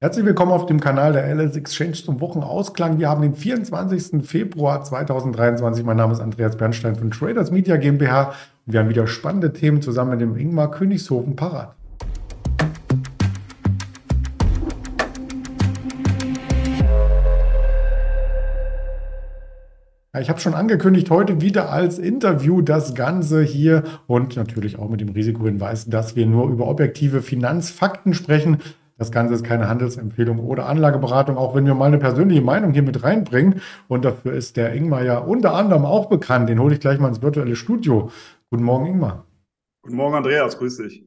Herzlich willkommen auf dem Kanal der LS Exchange zum Wochenausklang. Wir haben den 24. Februar 2023. Mein Name ist Andreas Bernstein von Traders Media GmbH wir haben wieder spannende Themen zusammen mit dem Ingmar Königshofen parat. Ich habe schon angekündigt, heute wieder als Interview das Ganze hier und natürlich auch mit dem Risikohinweis, dass wir nur über objektive Finanzfakten sprechen. Das Ganze ist keine Handelsempfehlung oder Anlageberatung, auch wenn wir mal eine persönliche Meinung hier mit reinbringen. Und dafür ist der Ingmar ja unter anderem auch bekannt. Den hole ich gleich mal ins virtuelle Studio. Guten Morgen, Ingmar. Guten Morgen, Andreas. Grüß dich.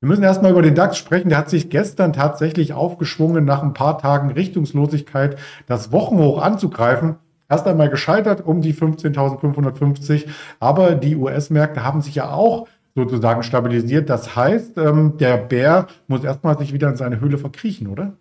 Wir müssen erstmal über den DAX sprechen. Der hat sich gestern tatsächlich aufgeschwungen, nach ein paar Tagen Richtungslosigkeit das Wochenhoch anzugreifen. Erst einmal gescheitert um die 15.550. Aber die US-Märkte haben sich ja auch sozusagen stabilisiert. Das heißt, ähm, der Bär muss erstmal sich wieder in seine Höhle verkriechen, oder?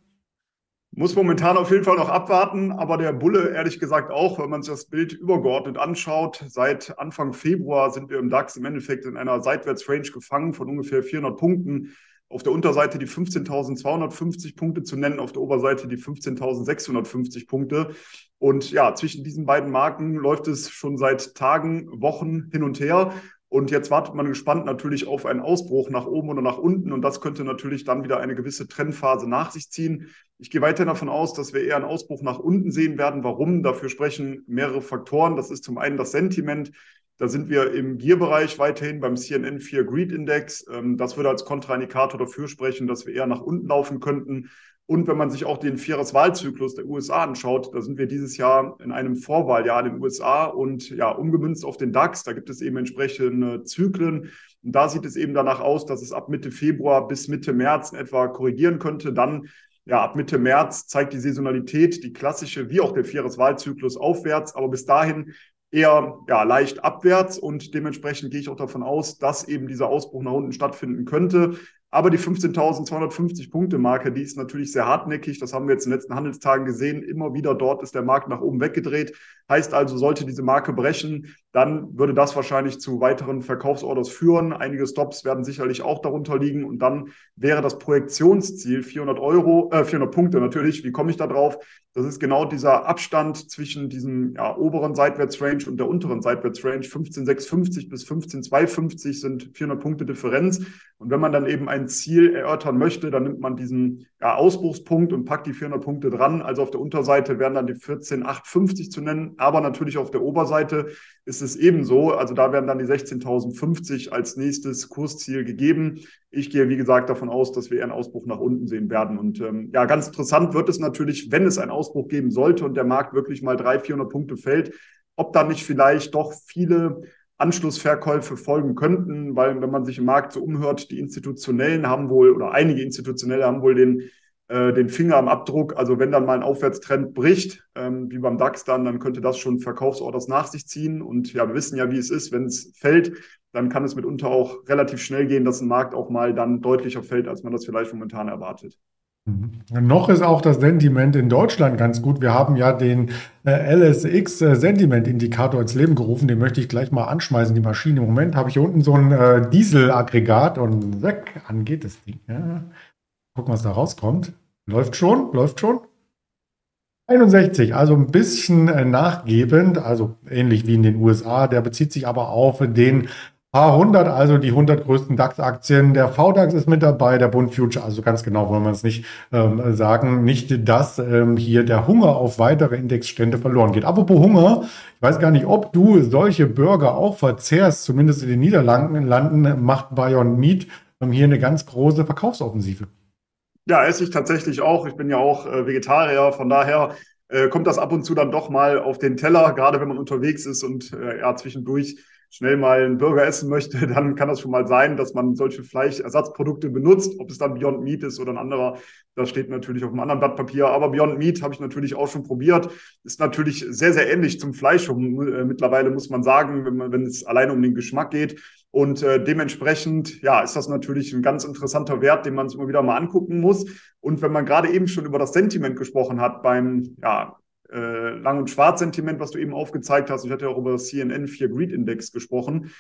Muss momentan auf jeden Fall noch abwarten, aber der Bulle ehrlich gesagt auch, wenn man sich das Bild übergeordnet anschaut. Seit Anfang Februar sind wir im DAX im Endeffekt in einer Seitwärtsrange gefangen von ungefähr 400 Punkten. Auf der Unterseite die 15.250 Punkte zu nennen, auf der Oberseite die 15.650 Punkte. Und ja, zwischen diesen beiden Marken läuft es schon seit Tagen, Wochen hin und her. Und jetzt wartet man gespannt natürlich auf einen Ausbruch nach oben oder nach unten. Und das könnte natürlich dann wieder eine gewisse Trendphase nach sich ziehen. Ich gehe weiter davon aus, dass wir eher einen Ausbruch nach unten sehen werden. Warum? Dafür sprechen mehrere Faktoren. Das ist zum einen das Sentiment. Da sind wir im Gier-Bereich weiterhin beim CNN 4 Greed Index. Ähm, das würde als Kontraindikator dafür sprechen, dass wir eher nach unten laufen könnten. Und wenn man sich auch den Vieres-Wahlzyklus der USA anschaut, da sind wir dieses Jahr in einem Vorwahljahr in den USA und ja, umgemünzt auf den DAX, da gibt es eben entsprechende Zyklen. Und da sieht es eben danach aus, dass es ab Mitte Februar bis Mitte März etwa korrigieren könnte. Dann ja, ab Mitte März zeigt die Saisonalität, die klassische wie auch der Vieres-Wahlzyklus aufwärts. Aber bis dahin eher ja, leicht abwärts und dementsprechend gehe ich auch davon aus, dass eben dieser Ausbruch nach unten stattfinden könnte. Aber die 15.250 Punkte Marke, die ist natürlich sehr hartnäckig. Das haben wir jetzt in den letzten Handelstagen gesehen. Immer wieder dort ist der Markt nach oben weggedreht. Heißt also, sollte diese Marke brechen, dann würde das wahrscheinlich zu weiteren Verkaufsorders führen. Einige Stops werden sicherlich auch darunter liegen. Und dann wäre das Projektionsziel 400 Euro, äh, 400 Punkte natürlich. Wie komme ich da drauf? Das ist genau dieser Abstand zwischen diesem ja, oberen Seitwärtsrange und der unteren Seitwärtsrange. 15,650 bis 15,250 sind 400 Punkte Differenz. Und wenn man dann eben ein Ziel erörtern möchte, dann nimmt man diesen ja, Ausbruchspunkt und packt die 400 Punkte dran. Also auf der Unterseite wären dann die 14,850 zu nennen, aber natürlich auf der Oberseite ist es ebenso. Also da werden dann die 16.050 als nächstes Kursziel gegeben. Ich gehe, wie gesagt, davon aus, dass wir eher einen Ausbruch nach unten sehen werden. Und ähm, ja, ganz interessant wird es natürlich, wenn es einen Ausbruch geben sollte und der Markt wirklich mal 300, 400 Punkte fällt, ob da nicht vielleicht doch viele Anschlussverkäufe folgen könnten, weil wenn man sich im Markt so umhört, die Institutionellen haben wohl oder einige Institutionelle haben wohl den äh, den Finger am Abdruck. Also wenn dann mal ein Aufwärtstrend bricht, ähm, wie beim DAX dann, dann könnte das schon Verkaufsorders nach sich ziehen. Und ja, wir wissen ja, wie es ist, wenn es fällt, dann kann es mitunter auch relativ schnell gehen, dass ein Markt auch mal dann deutlicher fällt, als man das vielleicht momentan erwartet. Mhm. Noch ist auch das Sentiment in Deutschland ganz gut. Wir haben ja den äh, LSX äh, Sentiment Indikator ins Leben gerufen. Den möchte ich gleich mal anschmeißen, die Maschine. Im Moment habe ich hier unten so ein äh, Dieselaggregat und weg, angeht das Ding. Ja. Gucken, was da rauskommt. Läuft schon, läuft schon. 61, also ein bisschen nachgebend, also ähnlich wie in den USA. Der bezieht sich aber auf den paar hundert, also die 100 größten DAX-Aktien. Der VDAX ist mit dabei, der Bund Future, also ganz genau wollen wir es nicht ähm, sagen. Nicht, dass ähm, hier der Hunger auf weitere Indexstände verloren geht. Apropos Hunger, ich weiß gar nicht, ob du solche Burger auch verzehrst, zumindest in den Niederlanden landen, macht Bayern Meat ähm, hier eine ganz große Verkaufsoffensive. Ja, esse ich tatsächlich auch. Ich bin ja auch äh, Vegetarier, von daher äh, kommt das ab und zu dann doch mal auf den Teller, gerade wenn man unterwegs ist und äh, ja zwischendurch schnell mal einen Burger essen möchte, dann kann das schon mal sein, dass man solche Fleischersatzprodukte benutzt. Ob es dann Beyond Meat ist oder ein anderer, das steht natürlich auf einem anderen Blatt Papier. Aber Beyond Meat habe ich natürlich auch schon probiert. Ist natürlich sehr, sehr ähnlich zum Fleisch. Äh, mittlerweile muss man sagen, wenn, man, wenn es alleine um den Geschmack geht. Und äh, dementsprechend, ja, ist das natürlich ein ganz interessanter Wert, den man sich immer wieder mal angucken muss. Und wenn man gerade eben schon über das Sentiment gesprochen hat beim ja, äh, Lang- und Schwarz-Sentiment, was du eben aufgezeigt hast, ich hatte ja auch über das CNN 4 Greed Index gesprochen,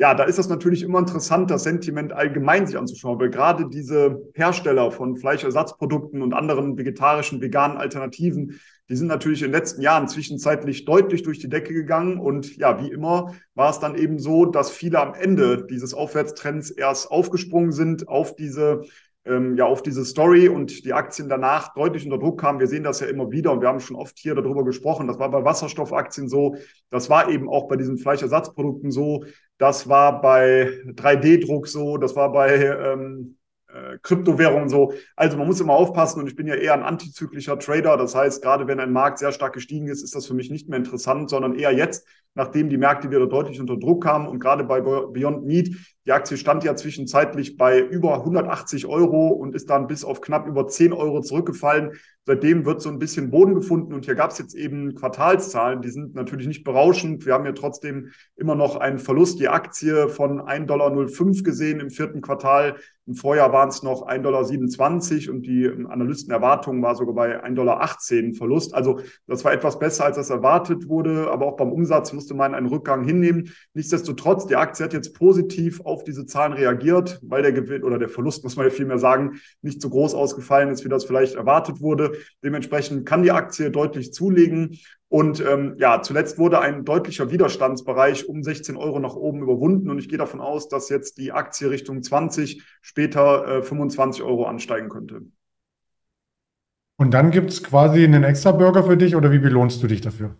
ja, da ist das natürlich immer interessant, das Sentiment allgemein sich anzuschauen, weil gerade diese Hersteller von Fleischersatzprodukten und anderen vegetarischen, veganen Alternativen, die sind natürlich in den letzten Jahren zwischenzeitlich deutlich durch die Decke gegangen. Und ja, wie immer war es dann eben so, dass viele am Ende dieses Aufwärtstrends erst aufgesprungen sind auf diese ähm, ja auf diese Story und die Aktien danach deutlich unter Druck kamen. Wir sehen das ja immer wieder und wir haben schon oft hier darüber gesprochen. Das war bei Wasserstoffaktien so, das war eben auch bei diesen Fleischersatzprodukten so, das war bei 3D-Druck so, das war bei ähm, äh, Kryptowährungen so. Also man muss immer aufpassen und ich bin ja eher ein antizyklischer Trader. Das heißt, gerade wenn ein Markt sehr stark gestiegen ist, ist das für mich nicht mehr interessant, sondern eher jetzt, nachdem die Märkte wieder deutlich unter Druck kamen und gerade bei Beyond Meat, die Aktie stand ja zwischenzeitlich bei über 180 Euro und ist dann bis auf knapp über 10 Euro zurückgefallen. Seitdem wird so ein bisschen Boden gefunden und hier gab es jetzt eben Quartalszahlen, die sind natürlich nicht berauschend. Wir haben ja trotzdem immer noch einen Verlust, die Aktie von 1,05 Dollar gesehen im vierten Quartal. Im Vorjahr waren es noch 1,27 Dollar und die Analystenerwartung war sogar bei 1,18 Dollar Verlust. Also das war etwas besser, als das erwartet wurde, aber auch beim Umsatz musste man einen Rückgang hinnehmen. Nichtsdestotrotz, die Aktie hat jetzt positiv auf diese Zahlen reagiert, weil der Gewinn oder der Verlust, muss man ja vielmehr sagen, nicht so groß ausgefallen ist, wie das vielleicht erwartet wurde. Dementsprechend kann die Aktie deutlich zulegen. Und ähm, ja, zuletzt wurde ein deutlicher Widerstandsbereich um 16 Euro nach oben überwunden. Und ich gehe davon aus, dass jetzt die Aktie Richtung 20, später äh, 25 Euro ansteigen könnte. Und dann gibt es quasi einen extra Burger für dich oder wie belohnst du dich dafür?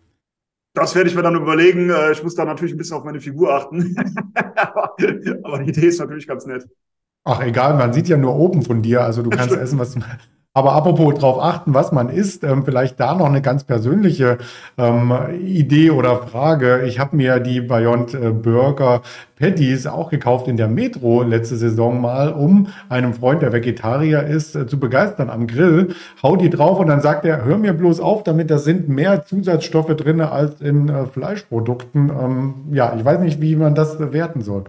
Das werde ich mir dann überlegen. Äh, ich muss da natürlich ein bisschen auf meine Figur achten. aber, aber, die Idee ist natürlich ganz nett. Ach, egal, man sieht ja nur oben von dir. Also du kannst essen, was du. Aber apropos darauf achten, was man isst, ähm, vielleicht da noch eine ganz persönliche ähm, Idee oder Frage. Ich habe mir die Beyond äh, Burger Patties auch gekauft in der Metro letzte Saison mal, um einem Freund, der Vegetarier ist, äh, zu begeistern am Grill. Hau die drauf und dann sagt er, hör mir bloß auf damit, da sind mehr Zusatzstoffe drin als in äh, Fleischprodukten. Ähm, ja, ich weiß nicht, wie man das bewerten soll.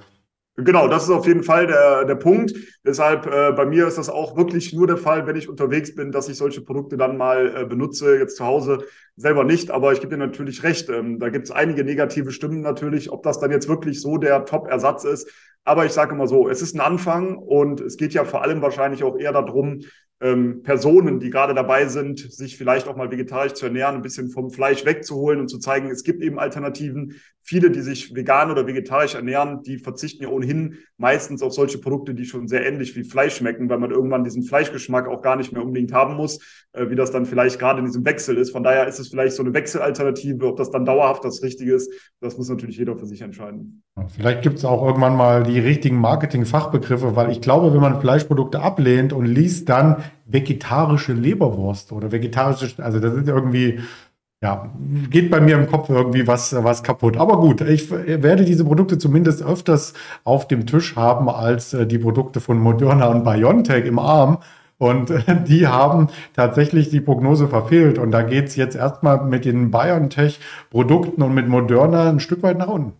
Genau, das ist auf jeden Fall der, der Punkt. Deshalb äh, bei mir ist das auch wirklich nur der Fall, wenn ich unterwegs bin, dass ich solche Produkte dann mal äh, benutze. Jetzt zu Hause selber nicht, aber ich gebe dir natürlich recht. Ähm, da gibt es einige negative Stimmen natürlich, ob das dann jetzt wirklich so der Top-Ersatz ist. Aber ich sage immer so, es ist ein Anfang und es geht ja vor allem wahrscheinlich auch eher darum, ähm, Personen, die gerade dabei sind, sich vielleicht auch mal vegetarisch zu ernähren, ein bisschen vom Fleisch wegzuholen und zu zeigen, es gibt eben Alternativen. Viele, die sich vegan oder vegetarisch ernähren, die verzichten ja ohnehin meistens auf solche Produkte, die schon sehr ähnlich wie Fleisch schmecken, weil man irgendwann diesen Fleischgeschmack auch gar nicht mehr unbedingt haben muss, äh, wie das dann vielleicht gerade in diesem Wechsel ist. Von daher ist es vielleicht so eine Wechselalternative. Ob das dann dauerhaft das Richtige ist, das muss natürlich jeder für sich entscheiden. Vielleicht gibt es auch irgendwann mal die richtigen Marketing-Fachbegriffe, weil ich glaube, wenn man Fleischprodukte ablehnt und liest dann vegetarische Leberwurst oder vegetarische, also das ist irgendwie, ja, geht bei mir im Kopf irgendwie was, was kaputt. Aber gut, ich werde diese Produkte zumindest öfters auf dem Tisch haben als äh, die Produkte von Moderna und BioNTech im Arm. Und die haben tatsächlich die Prognose verfehlt. Und da geht es jetzt erstmal mit den BioNTech-Produkten und mit Moderna ein Stück weit nach unten.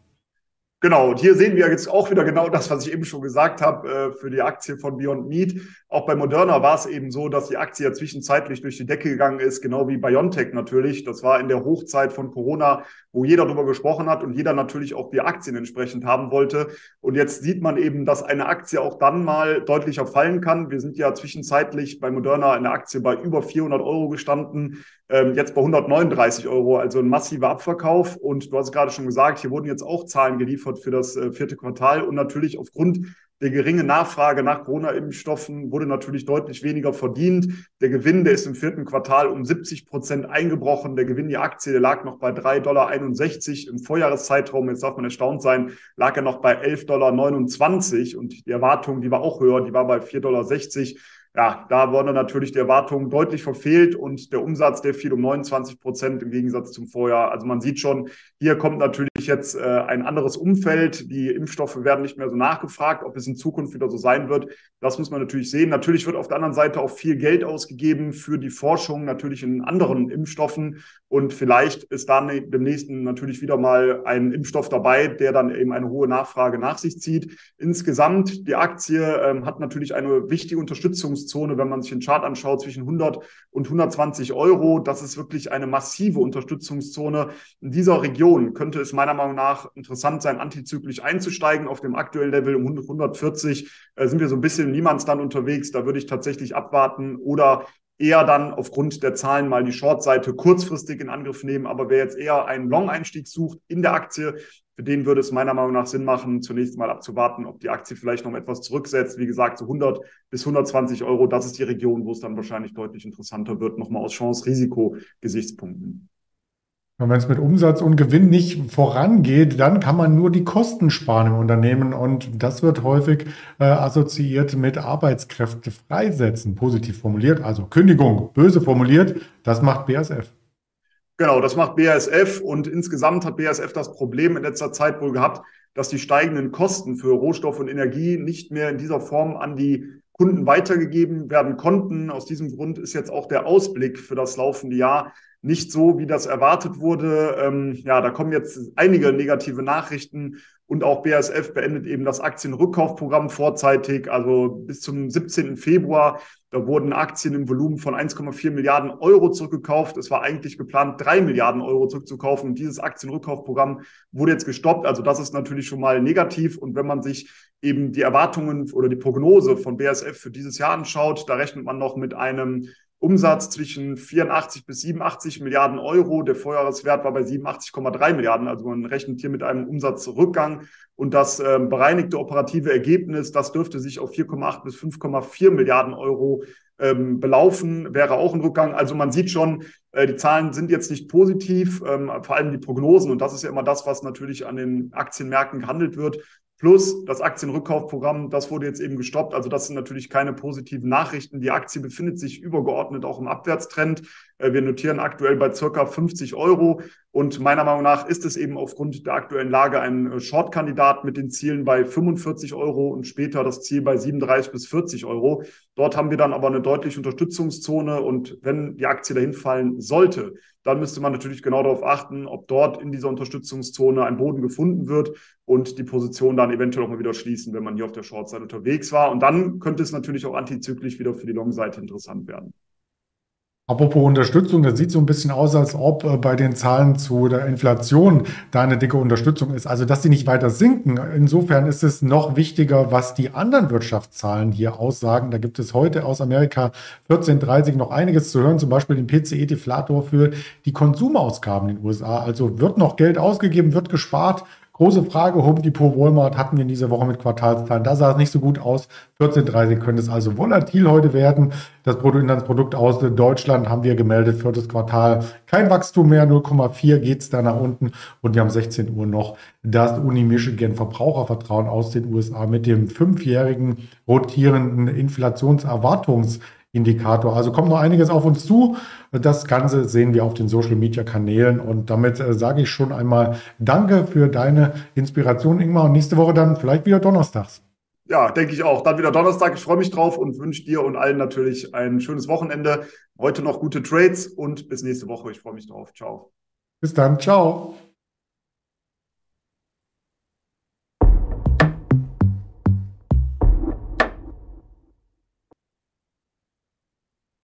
Genau, und hier sehen wir jetzt auch wieder genau das, was ich eben schon gesagt habe äh, für die Aktie von Beyond Meat. Auch bei Moderna war es eben so, dass die Aktie ja zwischenzeitlich durch die Decke gegangen ist, genau wie BioNTech natürlich. Das war in der Hochzeit von Corona, wo jeder darüber gesprochen hat und jeder natürlich auch die Aktien entsprechend haben wollte. Und jetzt sieht man eben, dass eine Aktie auch dann mal deutlicher fallen kann. Wir sind ja zwischenzeitlich bei Moderna in der Aktie bei über 400 Euro gestanden ähm, jetzt bei 139 Euro, also ein massiver Abverkauf. Und du hast gerade schon gesagt, hier wurden jetzt auch Zahlen geliefert für das äh, vierte Quartal und natürlich aufgrund der geringe Nachfrage nach Corona-Impfstoffen wurde natürlich deutlich weniger verdient. Der Gewinn, der ist im vierten Quartal um 70 Prozent eingebrochen. Der Gewinn, die Aktie, der lag noch bei 3,61 Dollar. Im Vorjahreszeitraum, jetzt darf man erstaunt sein, lag er noch bei 11,29 Dollar. Und die Erwartung, die war auch höher, die war bei 4,60 Dollar ja, da wurden natürlich die Erwartungen deutlich verfehlt und der Umsatz, der fiel um 29 Prozent im Gegensatz zum Vorjahr. Also man sieht schon, hier kommt natürlich jetzt äh, ein anderes Umfeld. Die Impfstoffe werden nicht mehr so nachgefragt, ob es in Zukunft wieder so sein wird. Das muss man natürlich sehen. Natürlich wird auf der anderen Seite auch viel Geld ausgegeben für die Forschung, natürlich in anderen Impfstoffen. Und vielleicht ist dann demnächst natürlich wieder mal ein Impfstoff dabei, der dann eben eine hohe Nachfrage nach sich zieht. Insgesamt, die Aktie ähm, hat natürlich eine wichtige Unterstützung Unterstützungszone, wenn man sich den Chart anschaut, zwischen 100 und 120 Euro. Das ist wirklich eine massive Unterstützungszone. In dieser Region könnte es meiner Meinung nach interessant sein, antizyklisch einzusteigen. Auf dem aktuellen Level um 140 äh, sind wir so ein bisschen Niemandsland unterwegs. Da würde ich tatsächlich abwarten oder eher dann aufgrund der Zahlen mal die Short-Seite kurzfristig in Angriff nehmen. Aber wer jetzt eher einen Long-Einstieg sucht in der Aktie, für den würde es meiner Meinung nach Sinn machen, zunächst mal abzuwarten, ob die Aktie vielleicht noch etwas zurücksetzt. Wie gesagt, so 100 bis 120 Euro, das ist die Region, wo es dann wahrscheinlich deutlich interessanter wird, nochmal aus Chance-Risiko-Gesichtspunkten. Und wenn es mit Umsatz und Gewinn nicht vorangeht, dann kann man nur die Kosten sparen im Unternehmen. Und das wird häufig äh, assoziiert mit Arbeitskräfte freisetzen, positiv formuliert. Also Kündigung, böse formuliert, das macht BASF. Genau, das macht BASF. Und insgesamt hat BASF das Problem in letzter Zeit wohl gehabt, dass die steigenden Kosten für Rohstoff und Energie nicht mehr in dieser Form an die Kunden weitergegeben werden konnten. Aus diesem Grund ist jetzt auch der Ausblick für das laufende Jahr nicht so, wie das erwartet wurde. Ähm, ja, da kommen jetzt einige negative Nachrichten und auch BASF beendet eben das Aktienrückkaufprogramm vorzeitig, also bis zum 17. Februar. Da wurden Aktien im Volumen von 1,4 Milliarden Euro zurückgekauft. Es war eigentlich geplant, drei Milliarden Euro zurückzukaufen. Und dieses Aktienrückkaufprogramm wurde jetzt gestoppt. Also das ist natürlich schon mal negativ. Und wenn man sich eben die Erwartungen oder die Prognose von BASF für dieses Jahr anschaut, da rechnet man noch mit einem Umsatz zwischen 84 bis 87 Milliarden Euro. Der Vorjahreswert war bei 87,3 Milliarden. Also man rechnet hier mit einem Umsatzrückgang. Und das äh, bereinigte operative Ergebnis, das dürfte sich auf 4,8 bis 5,4 Milliarden Euro ähm, belaufen, wäre auch ein Rückgang. Also man sieht schon, äh, die Zahlen sind jetzt nicht positiv, ähm, vor allem die Prognosen. Und das ist ja immer das, was natürlich an den Aktienmärkten gehandelt wird. Plus das Aktienrückkaufprogramm, das wurde jetzt eben gestoppt. Also das sind natürlich keine positiven Nachrichten. Die Aktie befindet sich übergeordnet auch im Abwärtstrend. Äh, wir notieren aktuell bei circa 50 Euro. Und meiner Meinung nach ist es eben aufgrund der aktuellen Lage ein äh, Short-Kandidat mit den Zielen bei 45 Euro und später das Ziel bei 37 bis 40 Euro. Dort haben wir dann aber eine deutliche Unterstützungszone. Und wenn die Aktie dahin fallen sollte, dann müsste man natürlich genau darauf achten, ob dort in dieser Unterstützungszone ein Boden gefunden wird und die Position dann eventuell auch mal wieder schließen, wenn man hier auf der Short-Seite unterwegs war. Und dann könnte es natürlich auch antizyklisch wieder für die Long-Seite interessant werden. Apropos Unterstützung, das sieht so ein bisschen aus, als ob äh, bei den Zahlen zu der Inflation da eine dicke Unterstützung ist. Also, dass sie nicht weiter sinken. Insofern ist es noch wichtiger, was die anderen Wirtschaftszahlen hier aussagen. Da gibt es heute aus Amerika 14.30 noch einiges zu hören, zum Beispiel den PCE-Deflator für die Konsumausgaben in den USA. Also wird noch Geld ausgegeben, wird gespart. Große Frage, Home Depot Walmart hatten wir in dieser Woche mit Quartalszahlen. Da sah es nicht so gut aus. 14,30 könnte es also volatil heute werden. Das Bruttoinlandsprodukt aus Deutschland haben wir gemeldet, viertes Quartal. Kein Wachstum mehr, 0,4 geht es da nach unten. Und wir haben 16 Uhr noch das Uni Michigan Verbrauchervertrauen aus den USA mit dem fünfjährigen rotierenden Inflationserwartungs- Indikator. Also kommt noch einiges auf uns zu. Das Ganze sehen wir auf den Social Media Kanälen. Und damit äh, sage ich schon einmal Danke für deine Inspiration, Ingmar. Und nächste Woche dann vielleicht wieder donnerstags. Ja, denke ich auch. Dann wieder Donnerstag. Ich freue mich drauf und wünsche dir und allen natürlich ein schönes Wochenende. Heute noch gute Trades und bis nächste Woche. Ich freue mich drauf. Ciao. Bis dann. Ciao.